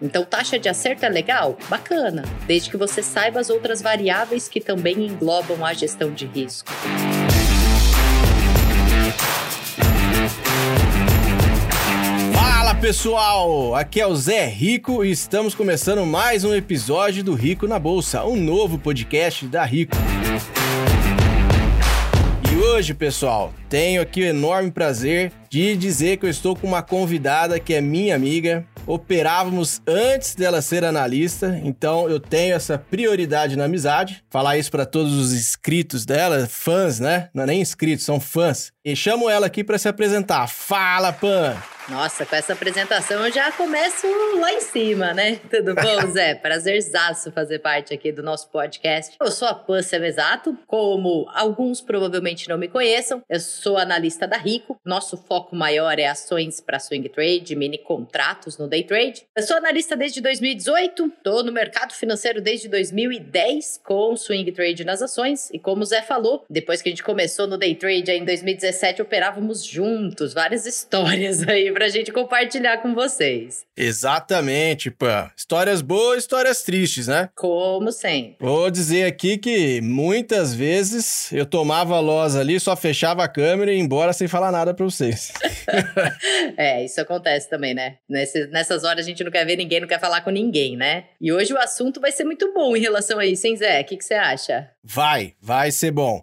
Então, taxa de acerto é legal? Bacana, desde que você saiba as outras variáveis que também englobam a gestão de risco. Fala pessoal, aqui é o Zé Rico e estamos começando mais um episódio do Rico na Bolsa, um novo podcast da Rico. E hoje, pessoal, tenho aqui o enorme prazer de dizer que eu estou com uma convidada que é minha amiga. Operávamos antes dela ser analista, então eu tenho essa prioridade na amizade. Falar isso para todos os inscritos dela, fãs, né? Não é nem inscritos, são fãs. E chamo ela aqui para se apresentar. Fala, Pan! Nossa, com essa apresentação eu já começo lá em cima, né? Tudo bom, Zé? Prazerzaço fazer parte aqui do nosso podcast. Eu sou a Pan Exato, como alguns provavelmente não me conheçam, eu sou analista da Rico. Nosso foco maior é ações para swing trade, mini contratos no day trade. Eu sou analista desde 2018, estou no mercado financeiro desde 2010 com swing trade nas ações. E como o Zé falou, depois que a gente começou no day trade em 2017, operávamos juntos, várias histórias aí pra gente compartilhar com vocês. Exatamente, pã. Histórias boas, histórias tristes, né? Como sempre. Vou dizer aqui que muitas vezes eu tomava loss ali, só fechava a câmera e ia embora sem falar nada pra vocês. é, isso acontece também, né? Nessas horas a gente não quer ver ninguém, não quer falar com ninguém, né? E hoje o assunto vai ser muito bom em relação a isso, hein, Zé? O que, que você acha? Vai, vai ser bom.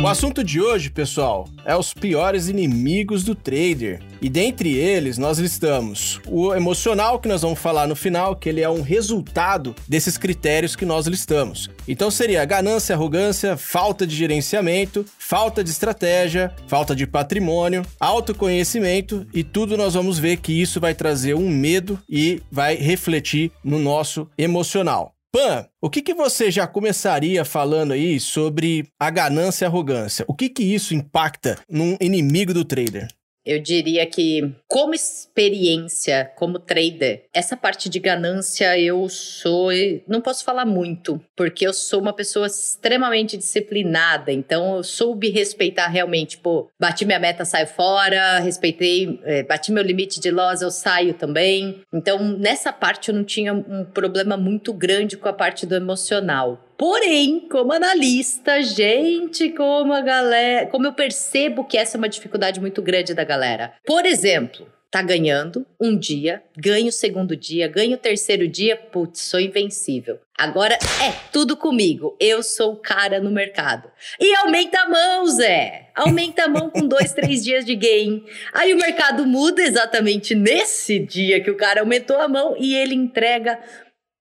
O assunto de hoje, pessoal, é os piores inimigos do trader. E dentre eles, nós listamos o emocional, que nós vamos falar no final, que ele é um resultado desses critérios que nós listamos. Então seria ganância, arrogância, falta de gerenciamento, falta de estratégia, falta de patrimônio, autoconhecimento e tudo nós vamos ver que isso vai trazer um medo e vai refletir no nosso emocional. Pan, o que, que você já começaria falando aí sobre a ganância e a arrogância? O que, que isso impacta num inimigo do trader? Eu diria que, como experiência, como trader, essa parte de ganância eu sou. Não posso falar muito, porque eu sou uma pessoa extremamente disciplinada. Então, eu soube respeitar realmente. Pô, bati minha meta, saio fora, respeitei, é, bati meu limite de loss, eu saio também. Então, nessa parte, eu não tinha um problema muito grande com a parte do emocional. Porém, como analista, gente, como a galera, como eu percebo que essa é uma dificuldade muito grande da galera. Por exemplo, tá ganhando um dia, ganha o segundo dia, ganha o terceiro dia, putz, sou invencível. Agora é tudo comigo. Eu sou o cara no mercado. E aumenta a mão, Zé. Aumenta a mão com dois, três dias de gain. Aí o mercado muda exatamente nesse dia que o cara aumentou a mão e ele entrega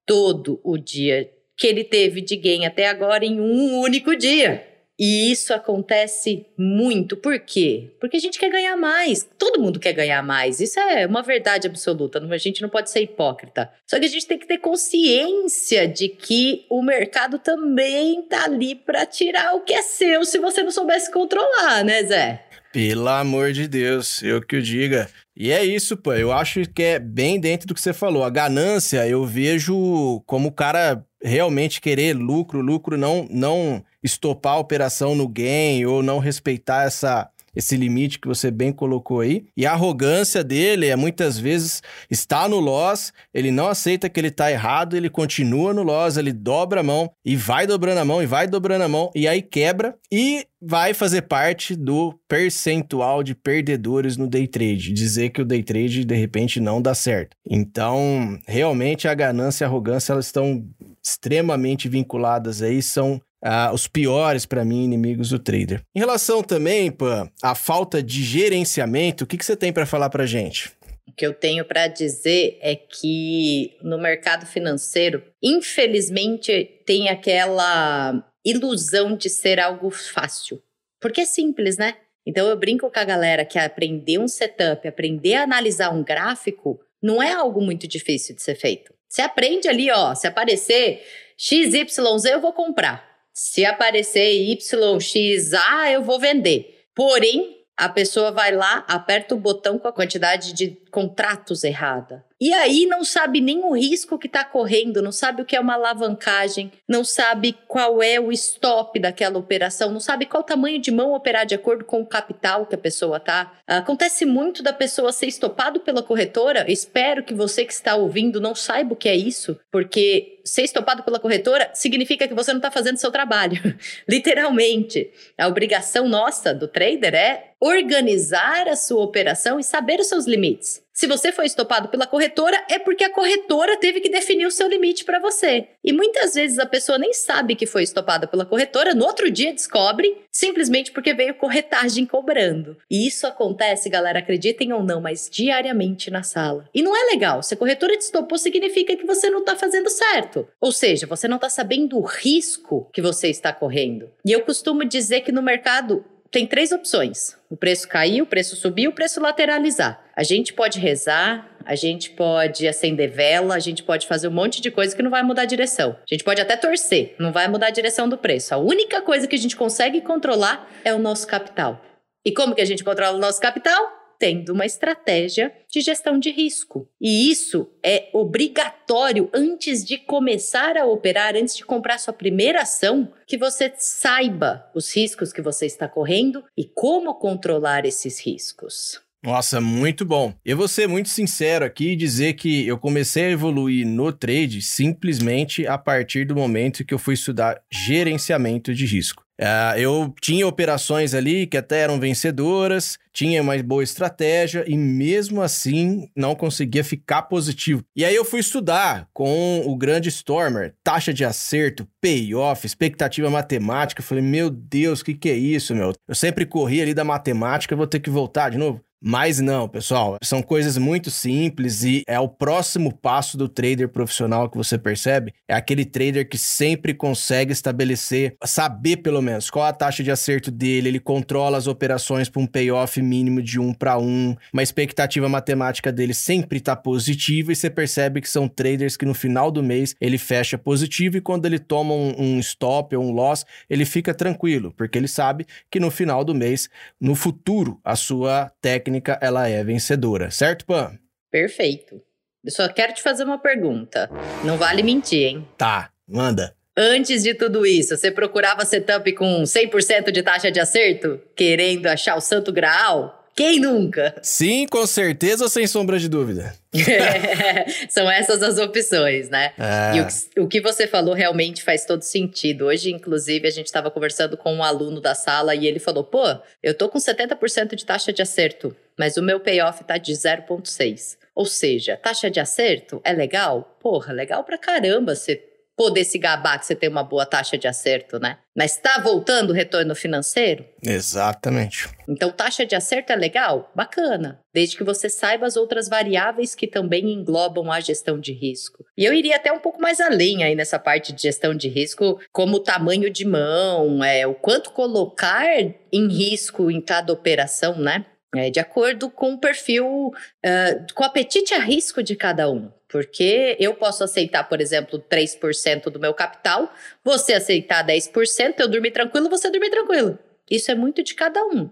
todo o dia que ele teve de gain até agora em um único dia. E isso acontece muito. Por quê? Porque a gente quer ganhar mais. Todo mundo quer ganhar mais. Isso é uma verdade absoluta. A gente não pode ser hipócrita. Só que a gente tem que ter consciência de que o mercado também tá ali para tirar o que é seu se você não soubesse controlar, né, Zé? Pelo amor de Deus, eu que o diga. E é isso, pô. Eu acho que é bem dentro do que você falou. A ganância eu vejo como o cara realmente querer lucro, lucro, não, não estopar a operação no gain ou não respeitar essa esse limite que você bem colocou aí. E a arrogância dele é muitas vezes está no loss, ele não aceita que ele está errado, ele continua no loss, ele dobra a mão e vai dobrando a mão e vai dobrando a mão e aí quebra e vai fazer parte do percentual de perdedores no day trade, dizer que o day trade de repente não dá certo. Então, realmente a ganância e a arrogância elas estão extremamente vinculadas aí, são ah, os piores para mim inimigos do trader. Em relação também, Pan, à falta de gerenciamento, o que, que você tem para falar para gente? O que eu tenho para dizer é que no mercado financeiro, infelizmente, tem aquela ilusão de ser algo fácil. Porque é simples, né? Então eu brinco com a galera que aprender um setup, aprender a analisar um gráfico, não é algo muito difícil de ser feito. Você aprende ali, ó, se aparecer XYZ, eu vou comprar. Se aparecer YXA, eu vou vender. Porém, a pessoa vai lá, aperta o botão com a quantidade de contratos errada. E aí não sabe nem o risco que está correndo, não sabe o que é uma alavancagem, não sabe qual é o stop daquela operação, não sabe qual tamanho de mão operar de acordo com o capital que a pessoa tá. Acontece muito da pessoa ser estopado pela corretora. Espero que você que está ouvindo não saiba o que é isso, porque ser estopado pela corretora significa que você não está fazendo seu trabalho. Literalmente. A obrigação nossa do trader é organizar a sua operação e saber os seus limites. Se você foi estopado pela corretora, é porque a corretora teve que definir o seu limite para você. E muitas vezes a pessoa nem sabe que foi estopada pela corretora, no outro dia descobre, simplesmente porque veio corretagem cobrando. E isso acontece, galera, acreditem ou não, mas diariamente na sala. E não é legal. Se a corretora te estopou, significa que você não está fazendo certo. Ou seja, você não está sabendo o risco que você está correndo. E eu costumo dizer que no mercado tem três opções: o preço cair, o preço subir, o preço lateralizar. A gente pode rezar, a gente pode acender vela, a gente pode fazer um monte de coisa que não vai mudar a direção. A gente pode até torcer, não vai mudar a direção do preço. A única coisa que a gente consegue controlar é o nosso capital. E como que a gente controla o nosso capital? Tendo uma estratégia de gestão de risco. E isso é obrigatório antes de começar a operar, antes de comprar sua primeira ação, que você saiba os riscos que você está correndo e como controlar esses riscos. Nossa, muito bom. Eu vou ser muito sincero aqui e dizer que eu comecei a evoluir no trade simplesmente a partir do momento que eu fui estudar gerenciamento de risco. Uh, eu tinha operações ali que até eram vencedoras, tinha uma boa estratégia e mesmo assim não conseguia ficar positivo. E aí eu fui estudar com o grande Stormer, taxa de acerto, payoff, expectativa matemática. Eu falei, meu Deus, o que, que é isso, meu? Eu sempre corri ali da matemática, vou ter que voltar de novo. Mas não, pessoal, são coisas muito simples e é o próximo passo do trader profissional que você percebe. É aquele trader que sempre consegue estabelecer, saber pelo menos qual a taxa de acerto dele, ele controla as operações para um payoff mínimo de um para um, uma expectativa matemática dele sempre está positiva e você percebe que são traders que no final do mês ele fecha positivo e quando ele toma um, um stop ou um loss, ele fica tranquilo, porque ele sabe que no final do mês, no futuro, a sua técnica técnica ela é vencedora, certo, Pan? Perfeito. Eu só quero te fazer uma pergunta. Não vale mentir, hein? Tá, manda. Antes de tudo isso, você procurava setup com 100% de taxa de acerto? Querendo achar o santo graal? Quem nunca? Sim, com certeza sem sombra de dúvida? são essas as opções, né? É. E o, o, que você falou realmente faz todo sentido. Hoje, inclusive, a gente estava conversando com um aluno da sala e ele falou: pô, eu tô com 70% de taxa de acerto, mas o meu payoff tá de 0,6. Ou seja, taxa de acerto é legal? Porra, legal pra caramba você poder se gabar que você tem uma boa taxa de acerto, né? Mas está voltando o retorno financeiro? Exatamente. Então, taxa de acerto é legal? Bacana. Desde que você saiba as outras variáveis que também englobam a gestão de risco. E eu iria até um pouco mais além aí nessa parte de gestão de risco, como o tamanho de mão, é, o quanto colocar em risco em cada operação, né? É, de acordo com o perfil, uh, com o apetite a risco de cada um. Porque eu posso aceitar, por exemplo, 3% do meu capital, você aceitar 10%, eu dormir tranquilo, você dormir tranquilo. Isso é muito de cada um.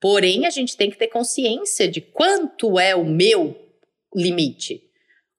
Porém, a gente tem que ter consciência de quanto é o meu limite.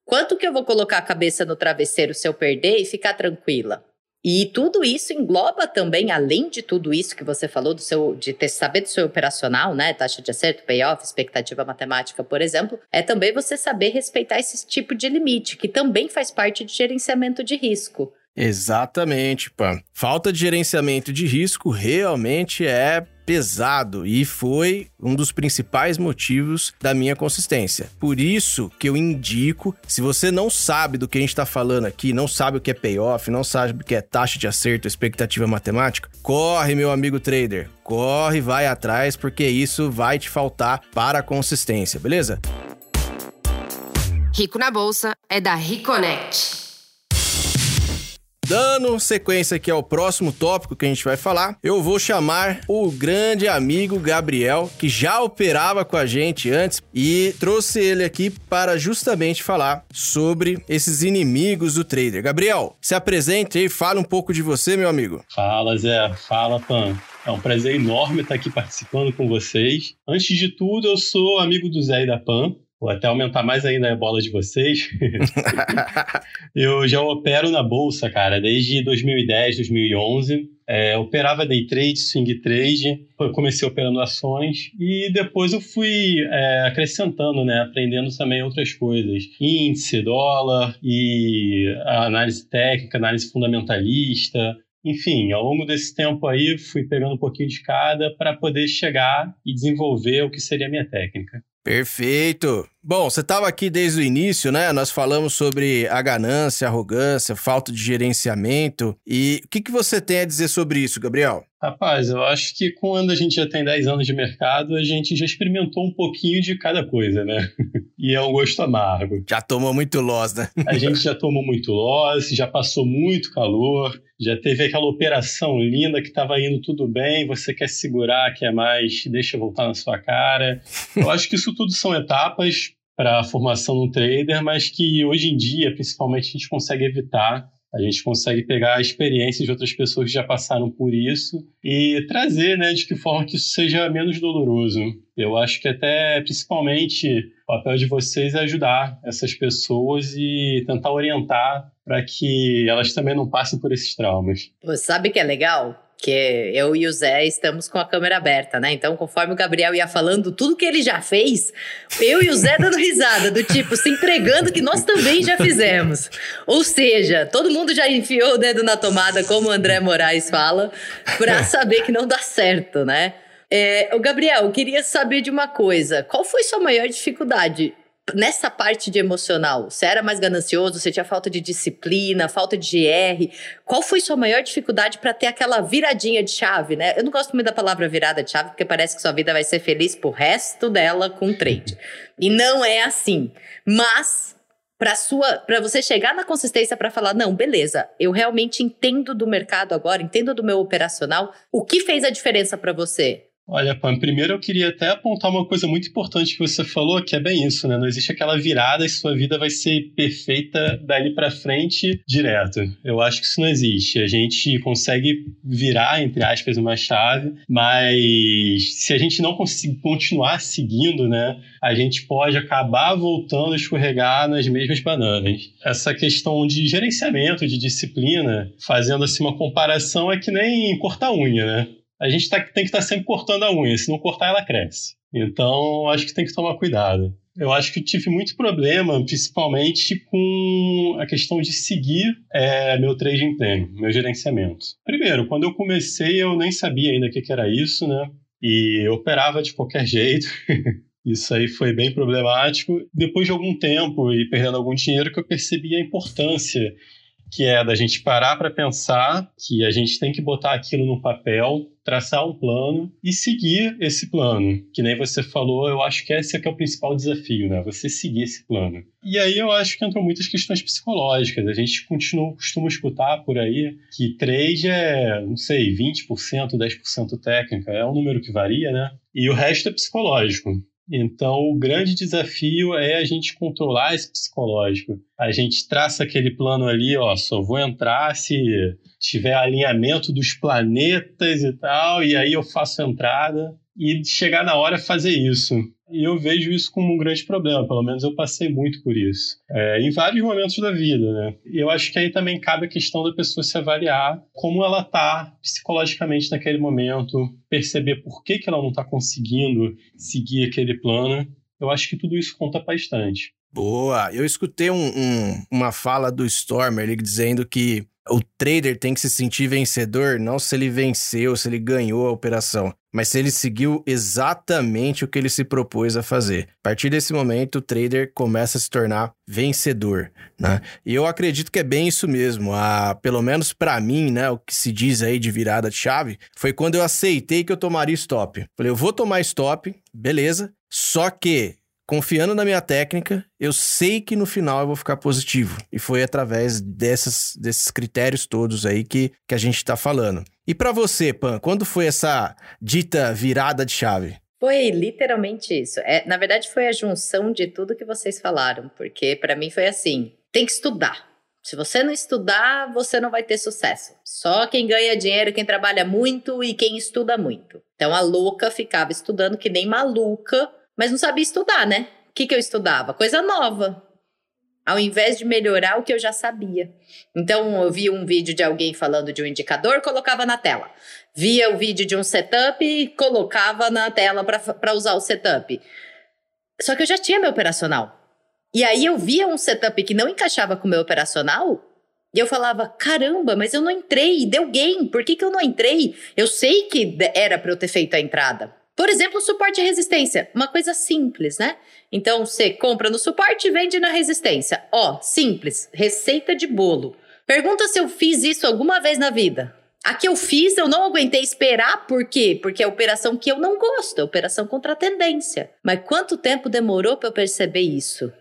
Quanto que eu vou colocar a cabeça no travesseiro se eu perder e ficar tranquila? E tudo isso engloba também, além de tudo isso que você falou, do seu, de ter, saber do seu operacional, né? Taxa de acerto, payoff, expectativa matemática, por exemplo, é também você saber respeitar esse tipo de limite, que também faz parte de gerenciamento de risco. Exatamente, Pam. Falta de gerenciamento de risco realmente é pesado e foi um dos principais motivos da minha consistência. Por isso que eu indico, se você não sabe do que a gente está falando aqui, não sabe o que é payoff, não sabe o que é taxa de acerto, expectativa matemática, corre, meu amigo trader, corre, vai atrás, porque isso vai te faltar para a consistência, beleza? Rico na Bolsa é da Reconnect. Dando sequência aqui ao próximo tópico que a gente vai falar, eu vou chamar o grande amigo Gabriel, que já operava com a gente antes, e trouxe ele aqui para justamente falar sobre esses inimigos do trader. Gabriel, se apresente e fale um pouco de você, meu amigo. Fala, Zé. Fala, Pan. É um prazer enorme estar aqui participando com vocês. Antes de tudo, eu sou amigo do Zé e da Pan. Vou até aumentar mais ainda a bola de vocês. eu já opero na bolsa, cara, desde 2010, 2011. É, operava day trade, swing trade, comecei operando ações e depois eu fui é, acrescentando, né, aprendendo também outras coisas, índice, dólar e análise técnica, análise fundamentalista, enfim, ao longo desse tempo aí, fui pegando um pouquinho de cada para poder chegar e desenvolver o que seria a minha técnica. Perfeito. Bom, você estava aqui desde o início, né? Nós falamos sobre a ganância, a arrogância, falta de gerenciamento. E o que, que você tem a dizer sobre isso, Gabriel? Rapaz, eu acho que quando a gente já tem 10 anos de mercado, a gente já experimentou um pouquinho de cada coisa, né? e é um gosto amargo. Já tomou muito loss, né? a gente já tomou muito loss, já passou muito calor, já teve aquela operação linda que estava indo tudo bem, você quer segurar, quer mais, deixa voltar na sua cara. Eu acho que isso tudo são etapas para a formação do trader, mas que hoje em dia, principalmente, a gente consegue evitar a gente consegue pegar a experiência de outras pessoas que já passaram por isso e trazer, né, de que forma que isso seja menos doloroso. Eu acho que até, principalmente, o papel de vocês é ajudar essas pessoas e tentar orientar para que elas também não passem por esses traumas. Você sabe que é legal? Que eu e o Zé estamos com a câmera aberta, né? Então, conforme o Gabriel ia falando tudo que ele já fez, eu e o Zé dando risada, do tipo, se entregando que nós também já fizemos. Ou seja, todo mundo já enfiou o dedo na tomada, como o André Moraes fala, para saber que não dá certo, né? É, o Gabriel, eu queria saber de uma coisa. Qual foi sua maior dificuldade nessa parte de emocional, você era mais ganancioso, você tinha falta de disciplina, falta de GR. Qual foi sua maior dificuldade para ter aquela viradinha de chave, né? Eu não gosto muito da palavra virada de chave, porque parece que sua vida vai ser feliz pro resto dela com trade. E não é assim. Mas para sua, para você chegar na consistência para falar, não, beleza, eu realmente entendo do mercado agora, entendo do meu operacional. O que fez a diferença para você? Olha, Pam, primeiro eu queria até apontar uma coisa muito importante que você falou, que é bem isso, né? Não existe aquela virada e sua vida vai ser perfeita dali para frente direto. Eu acho que isso não existe. A gente consegue virar, entre aspas, uma chave, mas se a gente não conseguir continuar seguindo, né? A gente pode acabar voltando a escorregar nas mesmas bananas. Essa questão de gerenciamento, de disciplina, fazendo assim uma comparação, é que nem cortar unha, né? A gente tá, tem que estar tá sempre cortando a unha, se não cortar, ela cresce. Então, acho que tem que tomar cuidado. Eu acho que tive muito problema, principalmente com a questão de seguir é, meu trading plan, meu gerenciamento. Primeiro, quando eu comecei, eu nem sabia ainda o que, que era isso, né? E eu operava de qualquer jeito. Isso aí foi bem problemático. Depois de algum tempo e perdendo algum dinheiro, que eu percebi a importância que é da gente parar para pensar que a gente tem que botar aquilo no papel, traçar um plano e seguir esse plano. Que nem você falou, eu acho que esse é, que é o principal desafio, né? Você seguir esse plano. E aí eu acho que entram muitas questões psicológicas. A gente continua, costuma escutar por aí que trade é, não sei, 20%, 10% técnica, é um número que varia, né? E o resto é psicológico. Então, o grande desafio é a gente controlar esse psicológico. A gente traça aquele plano ali, ó, só vou entrar se tiver alinhamento dos planetas e tal, e aí eu faço a entrada e chegar na hora fazer isso. E eu vejo isso como um grande problema, pelo menos eu passei muito por isso. É, em vários momentos da vida, né? E eu acho que aí também cabe a questão da pessoa se avaliar como ela tá psicologicamente naquele momento, perceber por que, que ela não está conseguindo seguir aquele plano. Eu acho que tudo isso conta bastante. Boa! Eu escutei um, um, uma fala do Stormer ele dizendo que o trader tem que se sentir vencedor, não se ele venceu, se ele ganhou a operação, mas ele seguiu exatamente o que ele se propôs a fazer. A partir desse momento, o trader começa a se tornar vencedor, né? E eu acredito que é bem isso mesmo. A, pelo menos para mim, né, o que se diz aí de virada de chave, foi quando eu aceitei que eu tomaria stop. Falei, eu vou tomar stop, beleza? Só que confiando na minha técnica, eu sei que no final eu vou ficar positivo. E foi através dessas, desses critérios todos aí que, que a gente está falando. E para você, Pan, quando foi essa dita virada de chave? Foi literalmente isso. É, na verdade, foi a junção de tudo que vocês falaram, porque para mim foi assim: tem que estudar. Se você não estudar, você não vai ter sucesso. Só quem ganha dinheiro, quem trabalha muito e quem estuda muito. Então a louca ficava estudando que nem maluca mas não sabia estudar, né? que, que eu estudava? Coisa nova. Ao invés de melhorar o que eu já sabia. Então, eu via um vídeo de alguém falando de um indicador, colocava na tela. Via o vídeo de um setup, colocava na tela para usar o setup. Só que eu já tinha meu operacional. E aí eu via um setup que não encaixava com o meu operacional, e eu falava: caramba, mas eu não entrei, deu gain, por que, que eu não entrei? Eu sei que era para eu ter feito a entrada. Por exemplo, suporte e resistência, uma coisa simples, né? Então você compra no suporte e vende na resistência. Ó, simples, receita de bolo. Pergunta se eu fiz isso alguma vez na vida. A que eu fiz, eu não aguentei esperar, por quê? Porque é operação que eu não gosto, é operação contra a tendência. Mas quanto tempo demorou para eu perceber isso?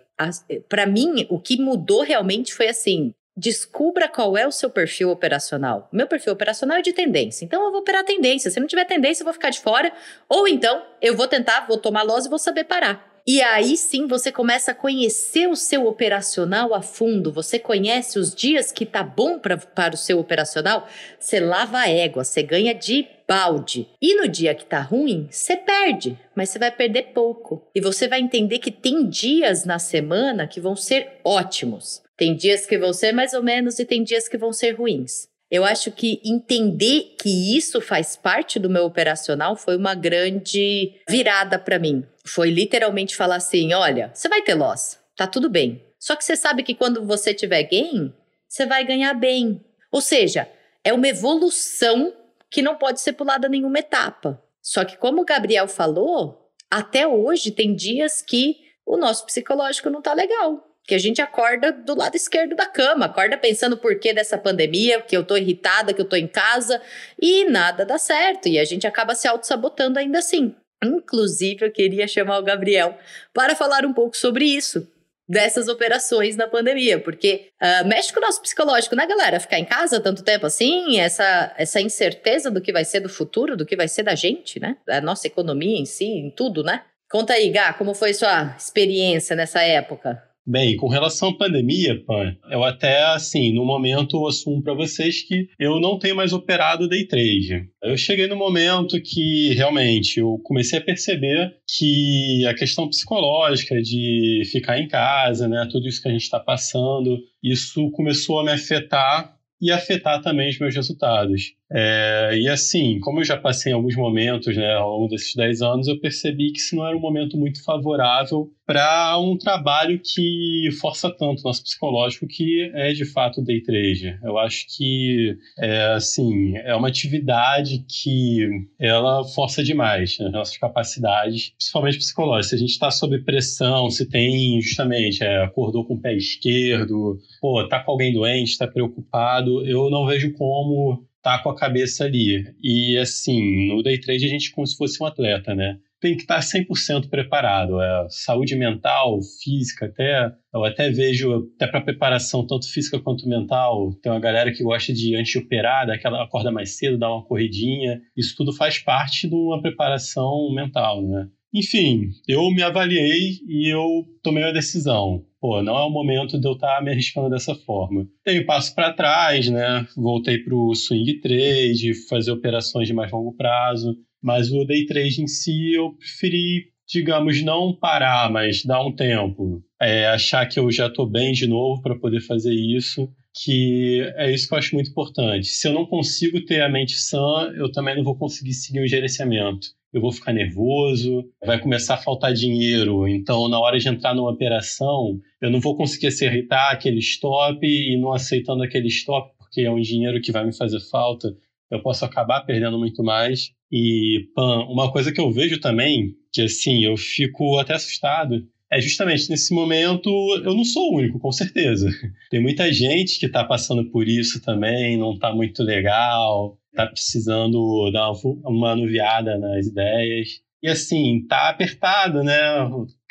Para mim, o que mudou realmente foi assim: descubra qual é o seu perfil operacional. Meu perfil operacional é de tendência, então eu vou operar tendência. Se não tiver tendência, eu vou ficar de fora, ou então eu vou tentar, vou tomar loss e vou saber parar. E aí sim você começa a conhecer o seu operacional a fundo, você conhece os dias que tá bom pra, para o seu operacional, você lava a égua, você ganha de balde. E no dia que tá ruim, você perde, mas você vai perder pouco. E você vai entender que tem dias na semana que vão ser ótimos. Tem dias que vão ser mais ou menos e tem dias que vão ser ruins. Eu acho que entender que isso faz parte do meu operacional foi uma grande virada para mim. Foi literalmente falar assim: olha, você vai ter loss, tá tudo bem. Só que você sabe que quando você tiver gain, você vai ganhar bem. Ou seja, é uma evolução que não pode ser pulada nenhuma etapa. Só que, como o Gabriel falou, até hoje tem dias que o nosso psicológico não tá legal que a gente acorda do lado esquerdo da cama, acorda pensando o porquê dessa pandemia, que eu tô irritada, que eu tô em casa, e nada dá certo, e a gente acaba se auto-sabotando ainda assim. Inclusive, eu queria chamar o Gabriel para falar um pouco sobre isso, dessas operações na pandemia, porque uh, mexe com o nosso psicológico, né, galera? Ficar em casa tanto tempo assim, essa, essa incerteza do que vai ser do futuro, do que vai ser da gente, né? Da nossa economia em si, em tudo, né? Conta aí, Gá, como foi sua experiência nessa época? Bem, com relação à pandemia, Pan, eu até, assim, no momento assumo para vocês que eu não tenho mais operado day trade. Eu cheguei no momento que realmente eu comecei a perceber que a questão psicológica de ficar em casa, né, tudo isso que a gente está passando, isso começou a me afetar e afetar também os meus resultados. É, e assim, como eu já passei em alguns momentos né, ao longo desses 10 anos, eu percebi que isso não era um momento muito favorável para um trabalho que força tanto o nosso psicológico, que é de fato o day trade. Eu acho que é, assim, é uma atividade que ela força demais né, as nossas capacidades, principalmente psicológicas. Se a gente está sob pressão, se tem justamente é, acordou com o pé esquerdo, pô, tá com alguém doente, está preocupado, eu não vejo como tá com a cabeça ali. E assim, no day trade a gente é como se fosse um atleta, né? Tem que estar 100% preparado. É, saúde mental, física, até. Eu até vejo, até para preparação, tanto física quanto mental. Tem uma galera que gosta de, antes de operar, daquela, acorda mais cedo, dá uma corridinha. Isso tudo faz parte de uma preparação mental, né? Enfim, eu me avaliei e eu tomei uma decisão. Pô, não é o momento de eu estar tá me arriscando dessa forma. Dei um passo para trás, né? Voltei para o swing trade, fazer operações de mais longo prazo. Mas o day trade em si eu preferi, digamos, não parar, mas dar um tempo. É, achar que eu já estou bem de novo para poder fazer isso que é isso que eu acho muito importante. Se eu não consigo ter a mente sã, eu também não vou conseguir seguir o gerenciamento eu vou ficar nervoso, vai começar a faltar dinheiro. Então, na hora de entrar numa operação, eu não vou conseguir acertar aquele stop e não aceitando aquele stop, porque é um dinheiro que vai me fazer falta, eu posso acabar perdendo muito mais. E, Pan, uma coisa que eu vejo também, que assim, eu fico até assustado, é justamente nesse momento eu não sou o único, com certeza. Tem muita gente que está passando por isso também, não está muito legal, está precisando dar uma anuviada nas ideias. E assim, tá apertado, né?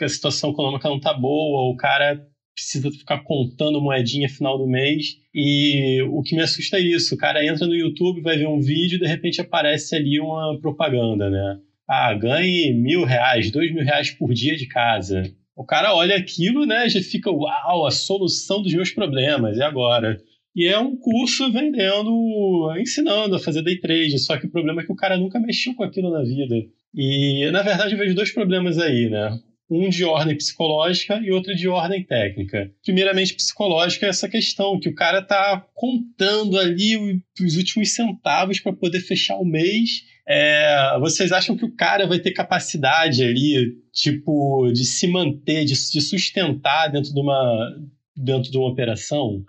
A situação econômica não tá boa, o cara precisa ficar contando moedinha final do mês. E o que me assusta é isso: o cara entra no YouTube, vai ver um vídeo e de repente aparece ali uma propaganda, né? Ah, ganhe mil reais, dois mil reais por dia de casa. O cara olha aquilo, né? Já fica, uau, a solução dos meus problemas, e agora? E é um curso vendendo, ensinando a fazer day trade. Só que o problema é que o cara nunca mexeu com aquilo na vida. E, na verdade, eu vejo dois problemas aí, né? um de ordem psicológica e outro de ordem técnica. Primeiramente, psicológica é essa questão que o cara tá contando ali os últimos centavos para poder fechar o mês. É, vocês acham que o cara vai ter capacidade ali, tipo, de se manter, de se sustentar dentro de uma, dentro de uma operação?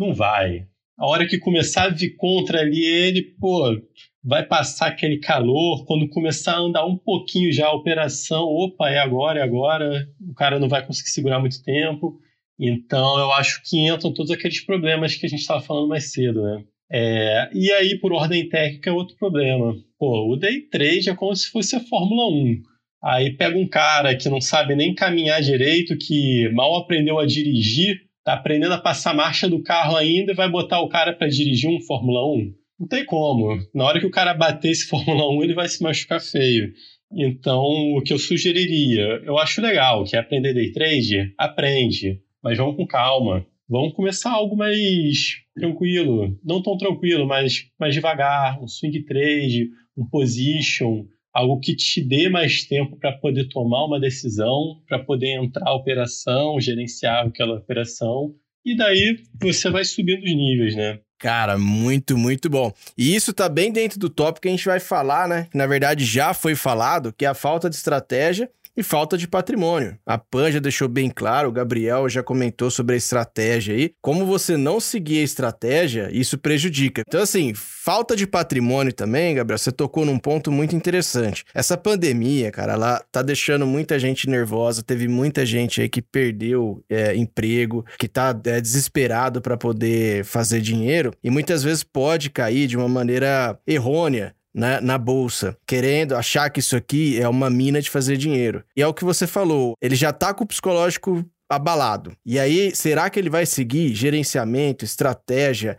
Não vai. A hora que começar a vir contra ali, ele, pô, vai passar aquele calor, quando começar a andar um pouquinho já a operação, opa, é agora, é agora, o cara não vai conseguir segurar muito tempo. Então eu acho que entram todos aqueles problemas que a gente estava falando mais cedo, né? É, e aí, por ordem técnica, é outro problema. Pô, o Day 3 é como se fosse a Fórmula 1. Aí pega um cara que não sabe nem caminhar direito, que mal aprendeu a dirigir, tá aprendendo a passar a marcha do carro ainda e vai botar o cara para dirigir um Fórmula 1. Não tem como. Na hora que o cara bater esse Fórmula 1, ele vai se machucar feio. Então, o que eu sugeriria, eu acho legal, que é aprender day trade, aprende, mas vamos com calma. Vamos começar algo mais tranquilo, não tão tranquilo, mas mais devagar, um swing trade, um position, algo que te dê mais tempo para poder tomar uma decisão, para poder entrar a operação, gerenciar aquela operação, e daí você vai subindo os níveis, né? Cara, muito, muito bom. E isso tá bem dentro do tópico que a gente vai falar, né? Que na verdade já foi falado, que é a falta de estratégia e falta de patrimônio. A Pan já deixou bem claro, o Gabriel já comentou sobre a estratégia aí. Como você não seguir a estratégia, isso prejudica. Então, assim, falta de patrimônio também, Gabriel, você tocou num ponto muito interessante. Essa pandemia, cara, ela tá deixando muita gente nervosa. Teve muita gente aí que perdeu é, emprego, que tá é, desesperado para poder fazer dinheiro e muitas vezes pode cair de uma maneira errônea na bolsa, querendo achar que isso aqui é uma mina de fazer dinheiro. E é o que você falou, ele já tá com o psicológico abalado. E aí, será que ele vai seguir gerenciamento, estratégia?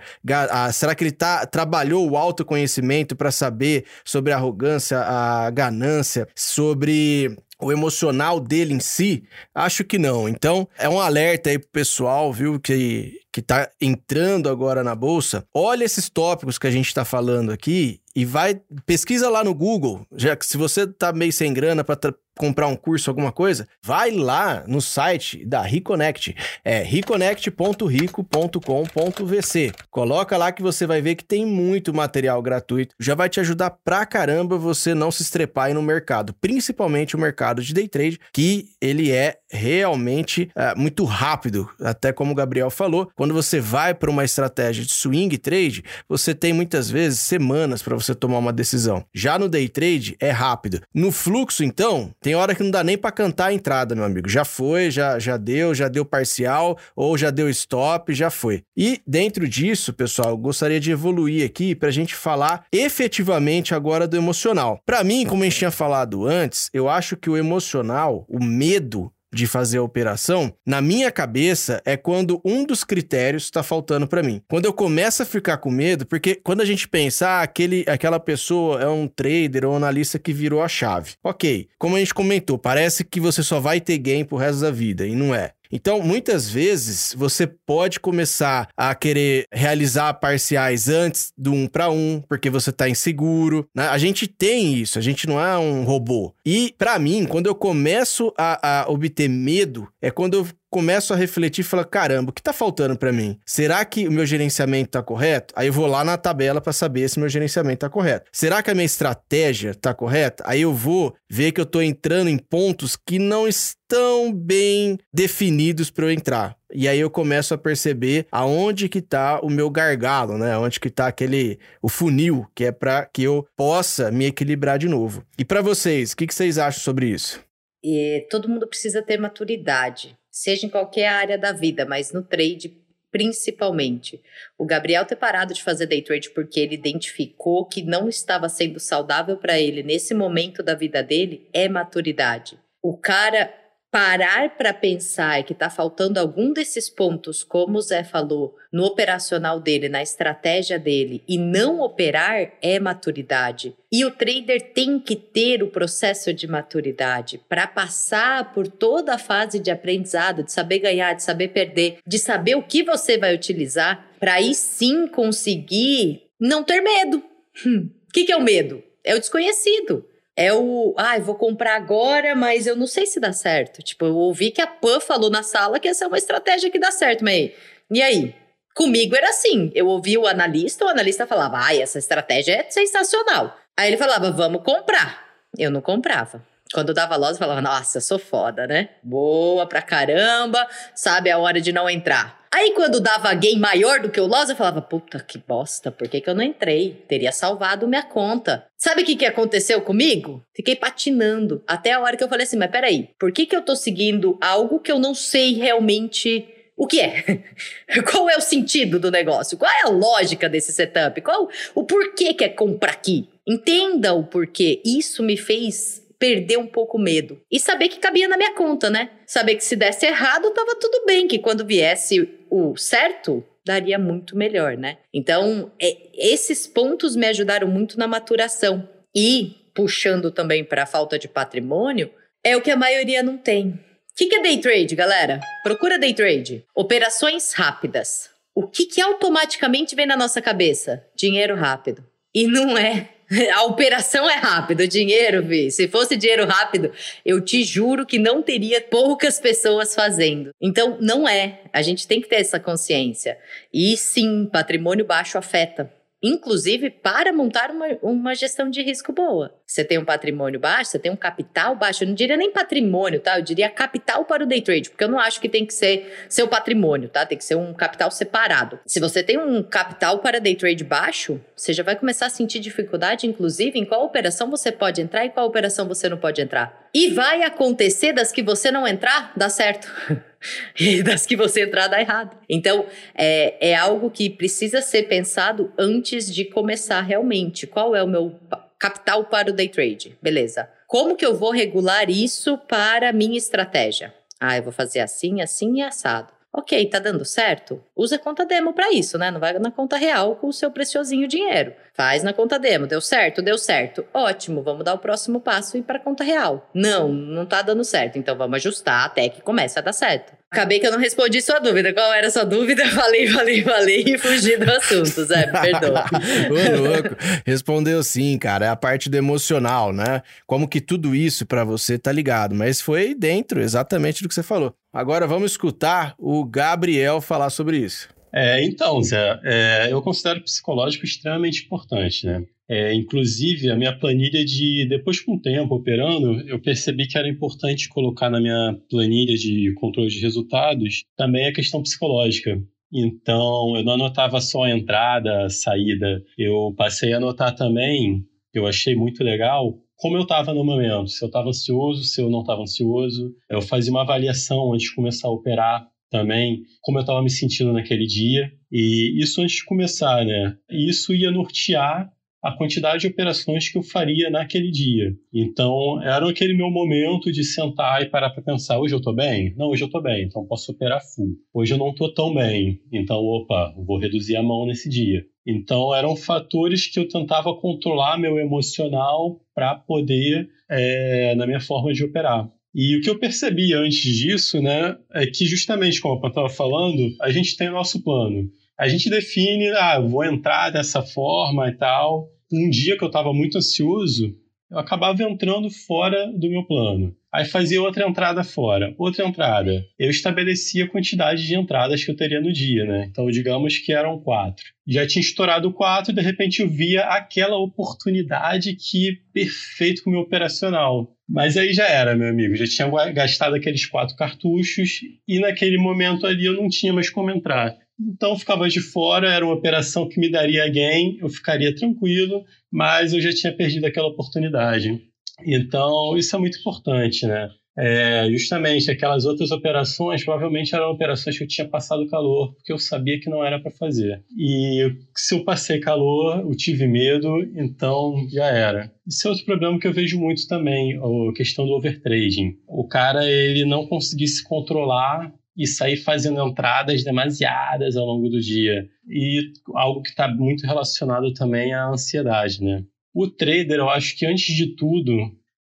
Será que ele tá, trabalhou o autoconhecimento para saber sobre a arrogância, a ganância, sobre o emocional dele em si? Acho que não. Então, é um alerta aí pro pessoal, viu, que, que tá entrando agora na bolsa. Olha esses tópicos que a gente tá falando aqui e vai pesquisa lá no Google, já que se você tá meio sem grana para comprar um curso, alguma coisa, vai lá no site da Reconnect, é reconnect.rico.com.vc. Coloca lá que você vai ver que tem muito material gratuito. Já vai te ajudar pra caramba você não se estrepar aí no mercado, principalmente o mercado de day trade, que ele é realmente é, muito rápido. Até como o Gabriel falou, quando você vai para uma estratégia de swing trade, você tem muitas vezes semanas para você tomar uma decisão. Já no day trade é rápido. No fluxo, então, tem hora que não dá nem para cantar a entrada, meu amigo. Já foi, já, já deu, já deu parcial ou já deu stop, já foi. E dentro disso, pessoal, eu gostaria de evoluir aqui para a gente falar efetivamente agora do emocional. Para mim, como a gente tinha falado antes, eu acho que o emocional, o medo de fazer a operação, na minha cabeça é quando um dos critérios está faltando para mim. Quando eu começo a ficar com medo, porque quando a gente pensa, ah, aquele, aquela pessoa é um trader ou analista que virou a chave. Ok, como a gente comentou, parece que você só vai ter gain pro resto da vida, e não é. Então, muitas vezes, você pode começar a querer realizar parciais antes do um para um, porque você está inseguro. Né? A gente tem isso, a gente não é um robô. E, para mim, quando eu começo a, a obter medo, é quando eu começo a refletir e falo, caramba, o que tá faltando para mim? Será que o meu gerenciamento tá correto? Aí eu vou lá na tabela para saber se meu gerenciamento tá correto. Será que a minha estratégia tá correta? Aí eu vou ver que eu tô entrando em pontos que não estão bem definidos para eu entrar. E aí eu começo a perceber aonde que tá o meu gargalo, né? Onde que tá aquele o funil que é para que eu possa me equilibrar de novo. E para vocês, o que, que vocês acham sobre isso? E todo mundo precisa ter maturidade seja em qualquer área da vida, mas no trade principalmente. O Gabriel ter parado de fazer day trade porque ele identificou que não estava sendo saudável para ele nesse momento da vida dele é maturidade. O cara parar para pensar que está faltando algum desses pontos, como o Zé falou, no operacional dele, na estratégia dele, e não operar é maturidade. E o trader tem que ter o processo de maturidade para passar por toda a fase de aprendizado, de saber ganhar, de saber perder, de saber o que você vai utilizar, para aí sim conseguir não ter medo. Hum. O que, que é o medo? É o desconhecido. É o, ai, ah, vou comprar agora, mas eu não sei se dá certo. Tipo, eu ouvi que a Pan falou na sala que essa é uma estratégia que dá certo, mas e aí? Comigo era assim, eu ouvi o analista, o analista falava, ai, essa estratégia é sensacional. Aí ele falava, vamos comprar. Eu não comprava. Quando dava loja, eu falava, nossa, sou foda, né? Boa pra caramba, sabe a hora de não entrar. Aí quando dava gain maior do que o loss, eu falava, puta que bosta, por que, que eu não entrei? Teria salvado minha conta. Sabe o que, que aconteceu comigo? Fiquei patinando até a hora que eu falei assim, mas peraí, por que, que eu tô seguindo algo que eu não sei realmente o que é? Qual é o sentido do negócio? Qual é a lógica desse setup? Qual o porquê que é comprar aqui? Entenda o porquê. Isso me fez perder um pouco o medo. E saber que cabia na minha conta, né? Saber que se desse errado, tava tudo bem, que quando viesse o certo, daria muito melhor, né? Então, é, esses pontos me ajudaram muito na maturação. E, puxando também para a falta de patrimônio, é o que a maioria não tem. O que, que é day trade, galera? Procura day trade. Operações rápidas. O que, que automaticamente vem na nossa cabeça? Dinheiro rápido. E não é A operação é rápida, o dinheiro, Vi. Se fosse dinheiro rápido, eu te juro que não teria poucas pessoas fazendo. Então, não é. A gente tem que ter essa consciência. E sim, patrimônio baixo afeta inclusive para montar uma, uma gestão de risco boa. Você tem um patrimônio baixo, você tem um capital baixo, eu não diria nem patrimônio, tá? Eu diria capital para o day trade, porque eu não acho que tem que ser seu patrimônio, tá? Tem que ser um capital separado. Se você tem um capital para day trade baixo, você já vai começar a sentir dificuldade, inclusive, em qual operação você pode entrar e qual operação você não pode entrar. E vai acontecer das que você não entrar, dá certo. e das que você entrar dá errado. Então, é, é algo que precisa ser pensado antes de começar realmente. Qual é o meu capital para o day trade? Beleza. Como que eu vou regular isso para a minha estratégia? Ah, eu vou fazer assim, assim e assado. Ok, tá dando certo? Usa conta demo para isso, né? Não vai na conta real com o seu preciosinho dinheiro. Faz na conta demo. Deu certo? Deu certo. Ótimo, vamos dar o próximo passo e ir para conta real. Não, não tá dando certo. Então vamos ajustar até que comece a dar certo. Acabei que eu não respondi sua dúvida. Qual era a sua dúvida? Falei, falei, falei e fugi do assunto, Zé. Perdoa. Ô, louco. Respondeu sim, cara. É a parte do emocional, né? Como que tudo isso para você tá ligado. Mas foi dentro exatamente do que você falou. Agora vamos escutar o Gabriel falar sobre isso. É, então, Zé, é, eu considero psicológico extremamente importante, né? É, inclusive, a minha planilha de. Depois com o tempo operando, eu percebi que era importante colocar na minha planilha de controle de resultados também a questão psicológica. Então, eu não anotava só a entrada, a saída. Eu passei a anotar também, eu achei muito legal, como eu estava no momento. Se eu estava ansioso, se eu não estava ansioso. Eu fazia uma avaliação antes de começar a operar também como eu estava me sentindo naquele dia. E isso antes de começar, né? E isso ia nortear a quantidade de operações que eu faria naquele dia. Então, era aquele meu momento de sentar e parar para pensar: hoje eu estou bem? Não, hoje eu estou bem, então posso operar full. Hoje eu não estou tão bem, então, opa, vou reduzir a mão nesse dia. Então, eram fatores que eu tentava controlar meu emocional para poder, é, na minha forma de operar. E o que eu percebi antes disso, né, é que justamente como Pan estava falando, a gente tem o nosso plano. A gente define, ah, vou entrar dessa forma e tal. Um dia que eu estava muito ansioso, eu acabava entrando fora do meu plano. Aí fazia outra entrada fora, outra entrada. Eu estabelecia a quantidade de entradas que eu teria no dia, né? Então, digamos que eram quatro. Já tinha estourado quatro e de repente eu via aquela oportunidade que perfeito com o meu operacional. Mas aí já era, meu amigo. Já tinha gastado aqueles quatro cartuchos e naquele momento ali eu não tinha mais como entrar. Então ficava de fora, era uma operação que me daria gain, eu ficaria tranquilo, mas eu já tinha perdido aquela oportunidade. Então isso é muito importante, né? É, justamente aquelas outras operações provavelmente eram operações que eu tinha passado calor, porque eu sabia que não era para fazer. E se eu passei calor, eu tive medo, então já era. Isso é outro problema que eu vejo muito também, a questão do overtrading. O cara ele não conseguir se controlar e sair fazendo entradas demasiadas ao longo do dia. E algo que está muito relacionado também à ansiedade, né? O trader, eu acho que antes de tudo,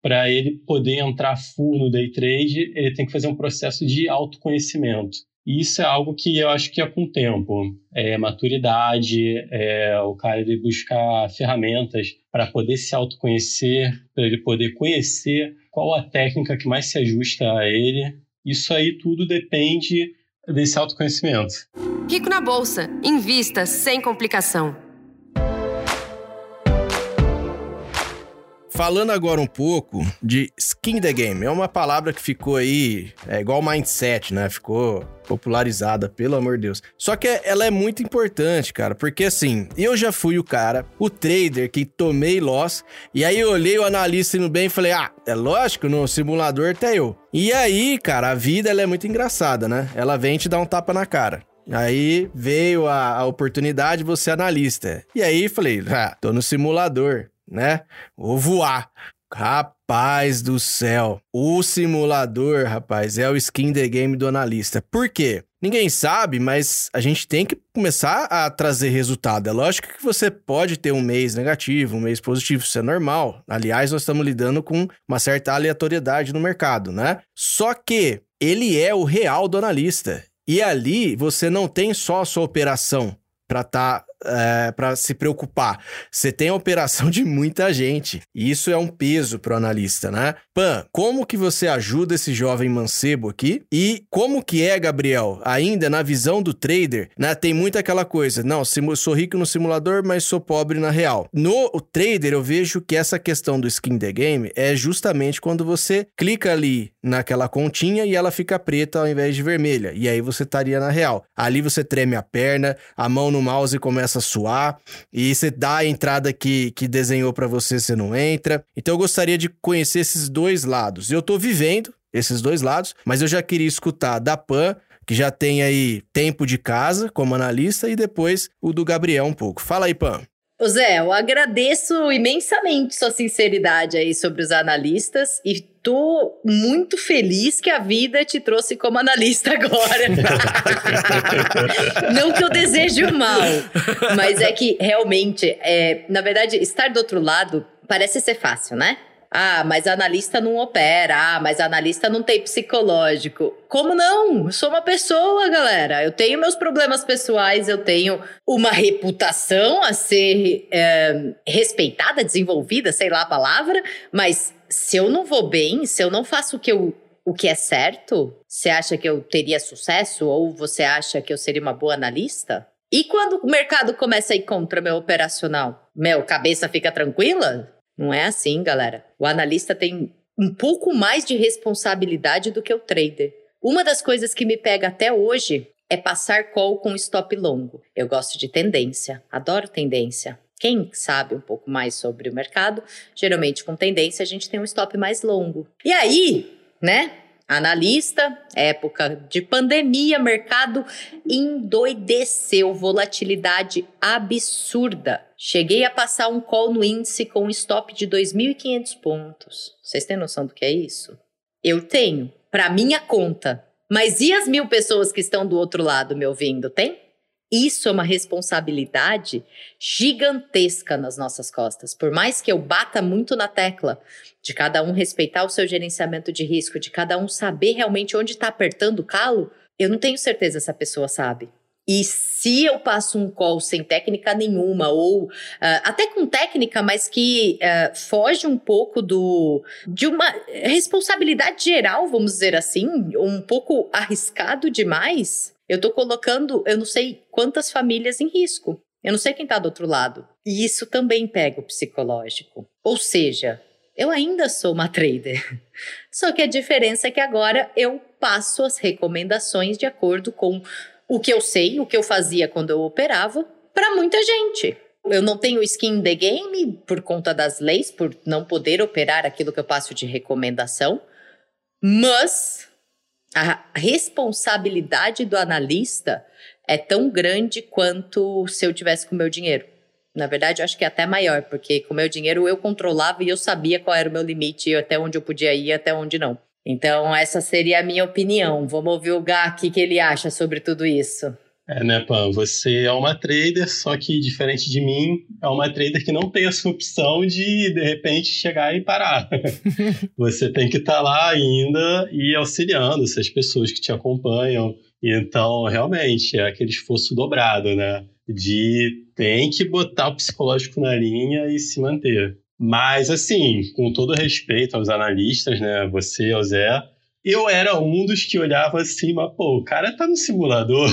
para ele poder entrar full no day trade, ele tem que fazer um processo de autoconhecimento. E isso é algo que eu acho que é com o tempo. É maturidade, é o cara ele buscar ferramentas para poder se autoconhecer, para ele poder conhecer qual a técnica que mais se ajusta a ele. Isso aí tudo depende desse autoconhecimento. Rico na Bolsa. Invista sem complicação. Falando agora um pouco de skin the game, é uma palavra que ficou aí, é igual mindset, né? Ficou popularizada, pelo amor de Deus. Só que ela é muito importante, cara, porque assim, eu já fui o cara, o trader que tomei loss, e aí eu olhei o analista indo bem e falei: "Ah, é lógico, no simulador até eu". E aí, cara, a vida ela é muito engraçada, né? Ela vem te dar um tapa na cara. Aí veio a, a oportunidade, você analista. E aí falei, ah, tô no simulador né? Vou voar. Rapaz do céu, o simulador, rapaz, é o skin the game do analista. Por quê? Ninguém sabe, mas a gente tem que começar a trazer resultado. É lógico que você pode ter um mês negativo, um mês positivo, isso é normal. Aliás, nós estamos lidando com uma certa aleatoriedade no mercado, né? Só que ele é o real do analista. E ali você não tem só a sua operação para estar tá é, para se preocupar. Você tem a operação de muita gente. E isso é um peso para o analista, né? Pan, como que você ajuda esse jovem mancebo aqui? E como que é, Gabriel, ainda na visão do trader, né? Tem muito aquela coisa, não, sou rico no simulador, mas sou pobre na real. No trader, eu vejo que essa questão do skin the game é justamente quando você clica ali naquela continha e ela fica preta ao invés de vermelha. E aí você estaria na real. Ali você treme a perna, a mão no mouse começa a suar, e você dá a entrada que, que desenhou para você, você não entra. Então eu gostaria de conhecer esses dois lados. Eu tô vivendo esses dois lados, mas eu já queria escutar da Pan, que já tem aí tempo de casa como analista, e depois o do Gabriel um pouco. Fala aí, Pan. Ô Zé, eu agradeço imensamente sua sinceridade aí sobre os analistas e tô muito feliz que a vida te trouxe como analista agora. Não que eu deseje o mal, mas é que realmente, é, na verdade, estar do outro lado parece ser fácil, né? Ah, mas analista não opera. Ah, mas analista não tem psicológico. Como não? Eu sou uma pessoa, galera. Eu tenho meus problemas pessoais, eu tenho uma reputação a ser é, respeitada, desenvolvida, sei lá a palavra, mas se eu não vou bem, se eu não faço o que eu o que é certo? Você acha que eu teria sucesso ou você acha que eu seria uma boa analista? E quando o mercado começa a ir contra meu operacional? Meu, cabeça fica tranquila? Não é assim, galera. O analista tem um pouco mais de responsabilidade do que o trader. Uma das coisas que me pega até hoje é passar call com stop longo. Eu gosto de tendência, adoro tendência. Quem sabe um pouco mais sobre o mercado, geralmente com tendência a gente tem um stop mais longo. E aí, né? Analista, época de pandemia, mercado endoideceu, volatilidade absurda. Cheguei a passar um call no índice com um stop de 2.500 pontos. Vocês têm noção do que é isso? Eu tenho, para minha conta. Mas e as mil pessoas que estão do outro lado me ouvindo? Tem? Isso é uma responsabilidade gigantesca nas nossas costas. Por mais que eu bata muito na tecla de cada um respeitar o seu gerenciamento de risco, de cada um saber realmente onde está apertando o calo, eu não tenho certeza se a pessoa sabe. E se eu passo um call sem técnica nenhuma, ou uh, até com técnica, mas que uh, foge um pouco do de uma responsabilidade geral, vamos dizer assim, um pouco arriscado demais, eu tô colocando, eu não sei quantas famílias em risco. Eu não sei quem tá do outro lado. E isso também pega o psicológico. Ou seja, eu ainda sou uma trader. Só que a diferença é que agora eu passo as recomendações de acordo com o que eu sei, o que eu fazia quando eu operava, para muita gente. Eu não tenho skin the game por conta das leis, por não poder operar aquilo que eu passo de recomendação, mas a responsabilidade do analista é tão grande quanto se eu tivesse com o meu dinheiro. Na verdade, eu acho que é até maior, porque com o meu dinheiro eu controlava e eu sabia qual era o meu limite, até onde eu podia ir até onde não. Então, essa seria a minha opinião. Vamos ouvir o Gá, o que ele acha sobre tudo isso. É, né, Pan? Você é uma trader, só que diferente de mim, é uma trader que não tem essa opção de, de repente, chegar e parar. você tem que estar tá lá ainda e auxiliando essas pessoas que te acompanham, Então, realmente, é aquele esforço dobrado, né? De tem que botar o psicológico na linha e se manter. Mas, assim, com todo respeito aos analistas, né? Você, o Zé, eu era um dos que olhava assim, mas, pô, o cara tá no simulador.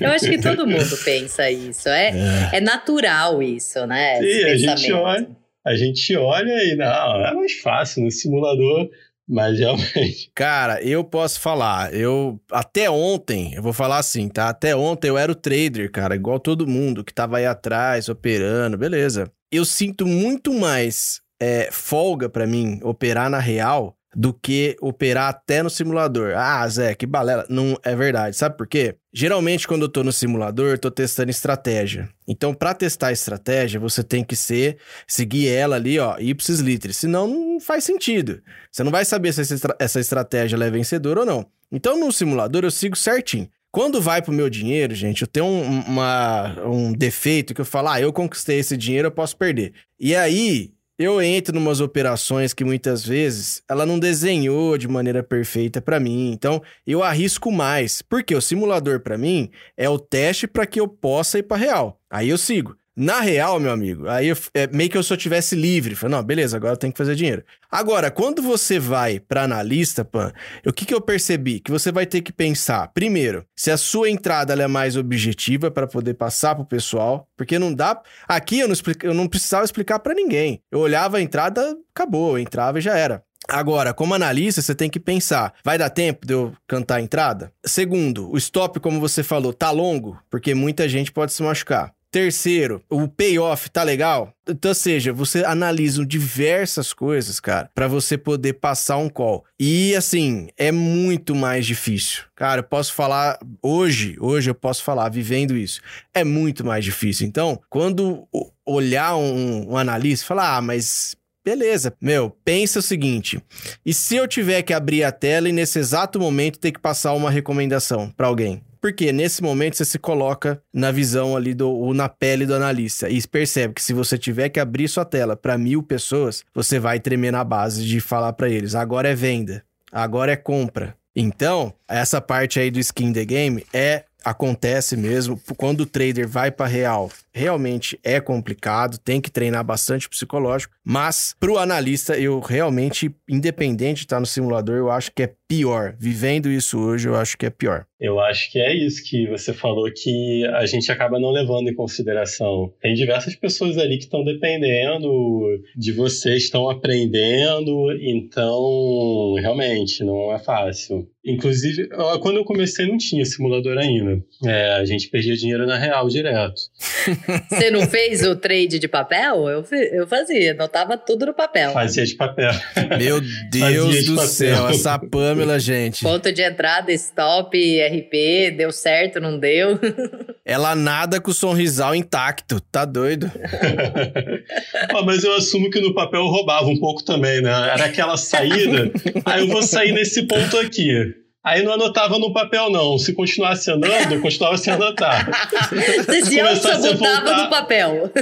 eu acho que todo mundo pensa isso. É, é. é natural isso, né? Sim, a gente, olha, a gente olha e, não, é mais fácil no simulador. Mas realmente. Cara, eu posso falar. Eu até ontem, eu vou falar assim, tá? Até ontem eu era o trader, cara, igual todo mundo que tava aí atrás operando, beleza. Eu sinto muito mais é, folga para mim operar na real do que operar até no simulador. Ah, Zé, que balela. Não é verdade. Sabe por quê? Geralmente, quando eu tô no simulador, eu tô testando estratégia. Então, para testar a estratégia, você tem que ser, seguir ela ali, ó, ipsis litteris. Senão, não faz sentido. Você não vai saber se essa estratégia é vencedora ou não. Então, no simulador, eu sigo certinho. Quando vai pro meu dinheiro, gente, eu tenho um, uma, um defeito que eu falo, ah, eu conquistei esse dinheiro, eu posso perder. E aí, eu entro numas operações que muitas vezes ela não desenhou de maneira perfeita para mim. Então, eu arrisco mais, porque o simulador para mim é o teste para que eu possa ir para real. Aí eu sigo. Na real, meu amigo, aí eu, é meio que eu só tivesse livre. Falei, não, beleza, agora eu tenho que fazer dinheiro. Agora, quando você vai para analista, Pan, o que, que eu percebi? Que você vai ter que pensar, primeiro, se a sua entrada é mais objetiva para poder passar pro pessoal, porque não dá. Aqui eu não, explica, eu não precisava explicar para ninguém. Eu olhava a entrada, acabou, eu entrava e já era. Agora, como analista, você tem que pensar: vai dar tempo de eu cantar a entrada? Segundo, o stop, como você falou, tá longo, porque muita gente pode se machucar. Terceiro, o payoff tá legal? Então, ou seja, você analisa diversas coisas, cara, para você poder passar um call. E assim, é muito mais difícil. Cara, eu posso falar hoje, hoje eu posso falar vivendo isso. É muito mais difícil. Então, quando olhar um, um analista, falar, ah, mas Beleza, meu, pensa o seguinte: e se eu tiver que abrir a tela e nesse exato momento ter que passar uma recomendação para alguém? Porque nesse momento você se coloca na visão ali do ou na pele do analista e percebe que se você tiver que abrir sua tela para mil pessoas, você vai tremer na base de falar para eles: agora é venda, agora é compra. Então, essa parte aí do skin the game é acontece mesmo. Quando o trader vai para real, realmente é complicado, tem que treinar bastante psicológico, mas para o analista, eu realmente, independente de estar no simulador, eu acho que é pior. Vivendo isso hoje, eu acho que é pior. Eu acho que é isso que você falou que a gente acaba não levando em consideração. Tem diversas pessoas ali que estão dependendo de você, estão aprendendo, então realmente não é fácil. Inclusive, quando eu comecei não tinha simulador ainda. É, a gente perdia dinheiro na real direto. Você não fez o trade de papel? Eu, eu fazia, anotava tudo no papel. Fazia de papel. Meu Deus do papel. céu, essa Pamela, gente. Ponto de entrada, stop, RP, deu certo, não deu. Ela nada com o sorrisal intacto, tá doido? ah, mas eu assumo que no papel eu roubava um pouco também, né? Era aquela saída, aí ah, eu vou sair nesse ponto aqui. Aí não anotava no papel, não. Se continuasse andando, eu continuava sem anotar. Você se auto-sabotava no papel.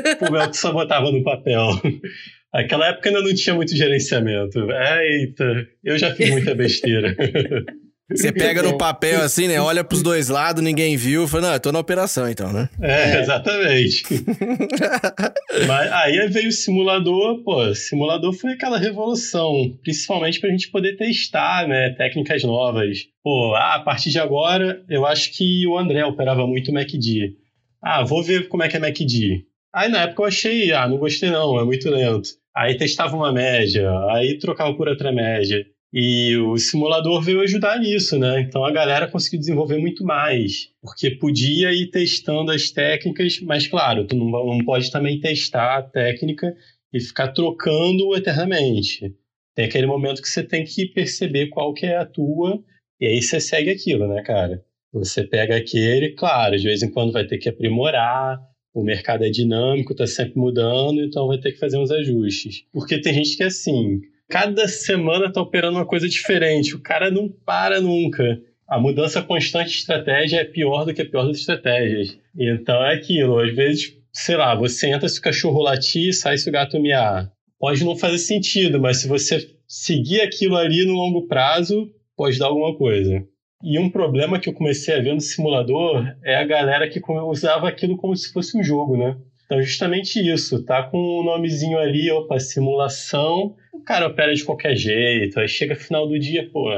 O só botava no papel. Aquela época ainda não tinha muito gerenciamento. Eita, eu já fiz muita besteira. Você pega no papel assim, né? Olha pros dois lados, ninguém viu. Fala, não, eu tô na operação então, né? É, exatamente. Mas aí veio o simulador, pô, simulador foi aquela revolução, principalmente pra gente poder testar, né, técnicas novas. Pô, ah, a partir de agora, eu acho que o André operava muito MACD. Ah, vou ver como é que é MACD. Aí na época eu achei, ah, não gostei não, é muito lento. Aí testava uma média, aí trocava por outra média. E o simulador veio ajudar nisso, né? Então a galera conseguiu desenvolver muito mais, porque podia ir testando as técnicas, mas claro, tu não, pode também testar a técnica e ficar trocando eternamente. Tem aquele momento que você tem que perceber qual que é a tua, e aí você segue aquilo, né, cara? Você pega aquele, claro, de vez em quando vai ter que aprimorar, o mercado é dinâmico, está sempre mudando, então vai ter que fazer uns ajustes. Porque tem gente que é assim, cada semana está operando uma coisa diferente, o cara não para nunca. A mudança constante de estratégia é pior do que a pior das estratégias. Então é aquilo, às vezes, sei lá, você entra se o cachorro latir, sai se o gato miar. Pode não fazer sentido, mas se você seguir aquilo ali no longo prazo, pode dar alguma coisa. E um problema que eu comecei a ver no simulador é a galera que usava aquilo como se fosse um jogo, né? Então, justamente isso, tá com o um nomezinho ali, opa, simulação, o cara opera de qualquer jeito, aí chega final do dia, pô,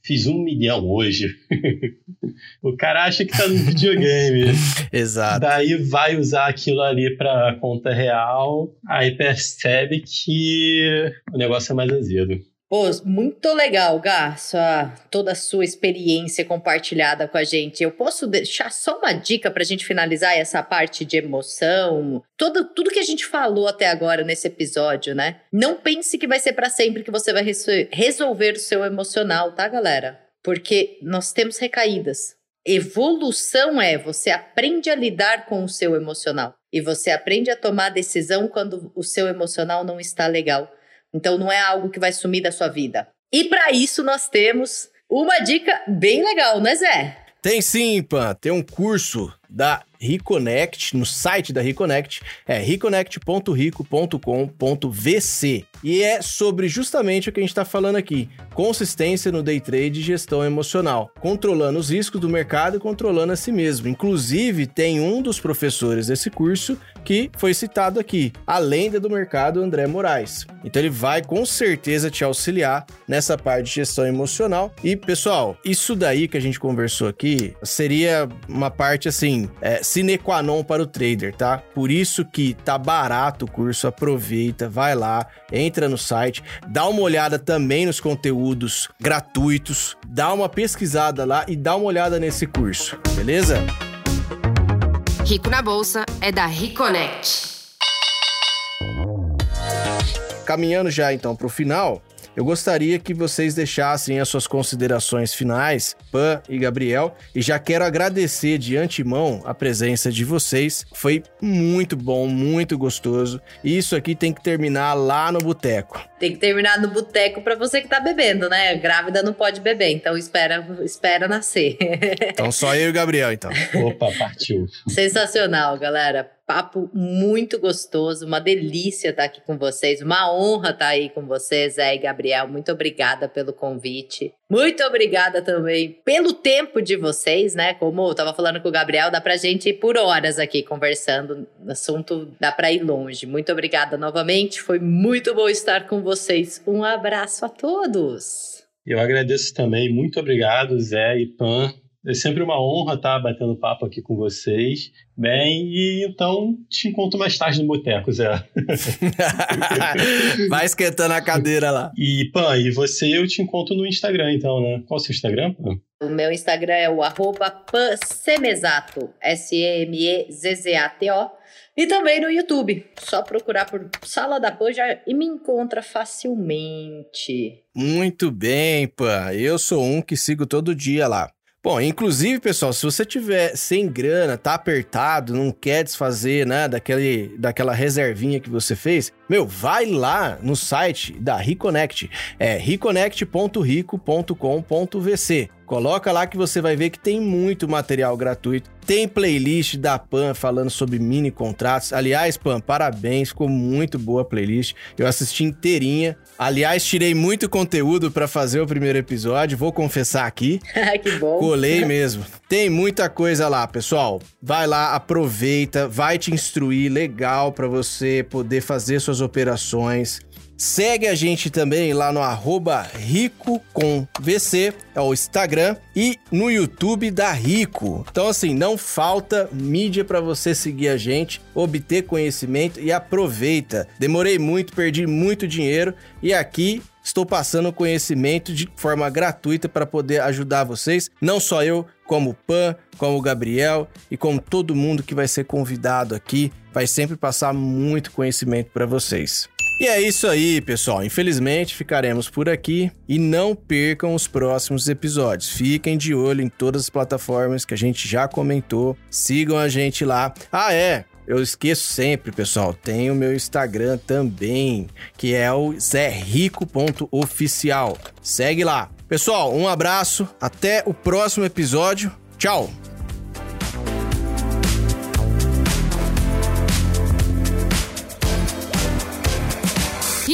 fiz um milhão hoje. o cara acha que tá no videogame. Exato. Daí vai usar aquilo ali pra conta real, aí percebe que o negócio é mais azedo. Pô, muito legal, Gá, sua, toda a sua experiência compartilhada com a gente. Eu posso deixar só uma dica para a gente finalizar essa parte de emoção, todo, tudo que a gente falou até agora nesse episódio, né? Não pense que vai ser para sempre que você vai resolver o seu emocional, tá, galera? Porque nós temos recaídas. Evolução é você aprende a lidar com o seu emocional e você aprende a tomar decisão quando o seu emocional não está legal. Então não é algo que vai sumir da sua vida. E para isso nós temos uma dica bem legal, né, Zé? Tem sim, Pan. Tem um curso da Reconnect, no site da Reconnect, é reconnect.rico.com.vc. E é sobre justamente o que a gente está falando aqui: consistência no day trade e gestão emocional, controlando os riscos do mercado e controlando a si mesmo. Inclusive, tem um dos professores desse curso que foi citado aqui, a lenda do mercado André Moraes. Então ele vai com certeza te auxiliar nessa parte de gestão emocional. E pessoal, isso daí que a gente conversou aqui seria uma parte assim é, sine qua non para o trader, tá? Por isso que tá barato o curso, aproveita, vai lá, entra no site, dá uma olhada também nos conteúdos gratuitos, dá uma pesquisada lá e dá uma olhada nesse curso, beleza? Rico na Bolsa é da Reconnect. Caminhando já então para o final, eu gostaria que vocês deixassem as suas considerações finais, Pan e Gabriel, e já quero agradecer de antemão a presença de vocês. Foi muito bom, muito gostoso. E isso aqui tem que terminar lá no boteco. Tem que terminar no boteco para você que tá bebendo, né? Grávida não pode beber, então espera, espera nascer. então só eu e o Gabriel, então. Opa, partiu. Sensacional, galera papo muito gostoso, uma delícia estar aqui com vocês, uma honra estar aí com vocês, Zé e Gabriel. Muito obrigada pelo convite. Muito obrigada também pelo tempo de vocês, né? Como eu tava falando com o Gabriel, dá pra gente ir por horas aqui conversando. O assunto dá pra ir longe. Muito obrigada novamente. Foi muito bom estar com vocês. Um abraço a todos. Eu agradeço também. Muito obrigado, Zé e Pan, é sempre uma honra estar batendo papo aqui com vocês. Bem, e então te encontro mais tarde no Boteco, Zé. Vai esquentando a cadeira lá. E, Pan, e você eu te encontro no Instagram, então, né? Qual é o seu Instagram, Pan? O meu Instagram é o arroba pansemezato, S-E-M-E-Z-Z-A-T-O. E também no YouTube. Só procurar por Sala da Pan já, e me encontra facilmente. Muito bem, Pan. Eu sou um que sigo todo dia lá. Bom, inclusive, pessoal, se você tiver sem grana, tá apertado, não quer desfazer, né, daquele, daquela reservinha que você fez, meu, vai lá no site da Reconnect, é reconnect.rico.com.vc. Coloca lá que você vai ver que tem muito material gratuito. Tem playlist da Pan falando sobre mini contratos. Aliás, Pan, parabéns, ficou muito boa a playlist. Eu assisti inteirinha. Aliás, tirei muito conteúdo para fazer o primeiro episódio, vou confessar aqui. que bom. Colei mesmo. Tem muita coisa lá, pessoal. Vai lá, aproveita, vai te instruir legal para você poder fazer suas operações. Segue a gente também lá no arroba RicoComVC, é o Instagram, e no YouTube da Rico. Então, assim, não falta mídia para você seguir a gente, obter conhecimento e aproveita. Demorei muito, perdi muito dinheiro e aqui estou passando conhecimento de forma gratuita para poder ajudar vocês, não só eu, como o Pan, como o Gabriel e como todo mundo que vai ser convidado aqui, vai sempre passar muito conhecimento para vocês. E é isso aí, pessoal. Infelizmente ficaremos por aqui e não percam os próximos episódios. Fiquem de olho em todas as plataformas que a gente já comentou. Sigam a gente lá. Ah, é. Eu esqueço sempre, pessoal. Tem o meu Instagram também, que é o zerrico.oficial. Segue lá. Pessoal, um abraço. Até o próximo episódio. Tchau.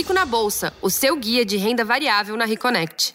Rico na Bolsa, o seu guia de renda variável na Reconnect.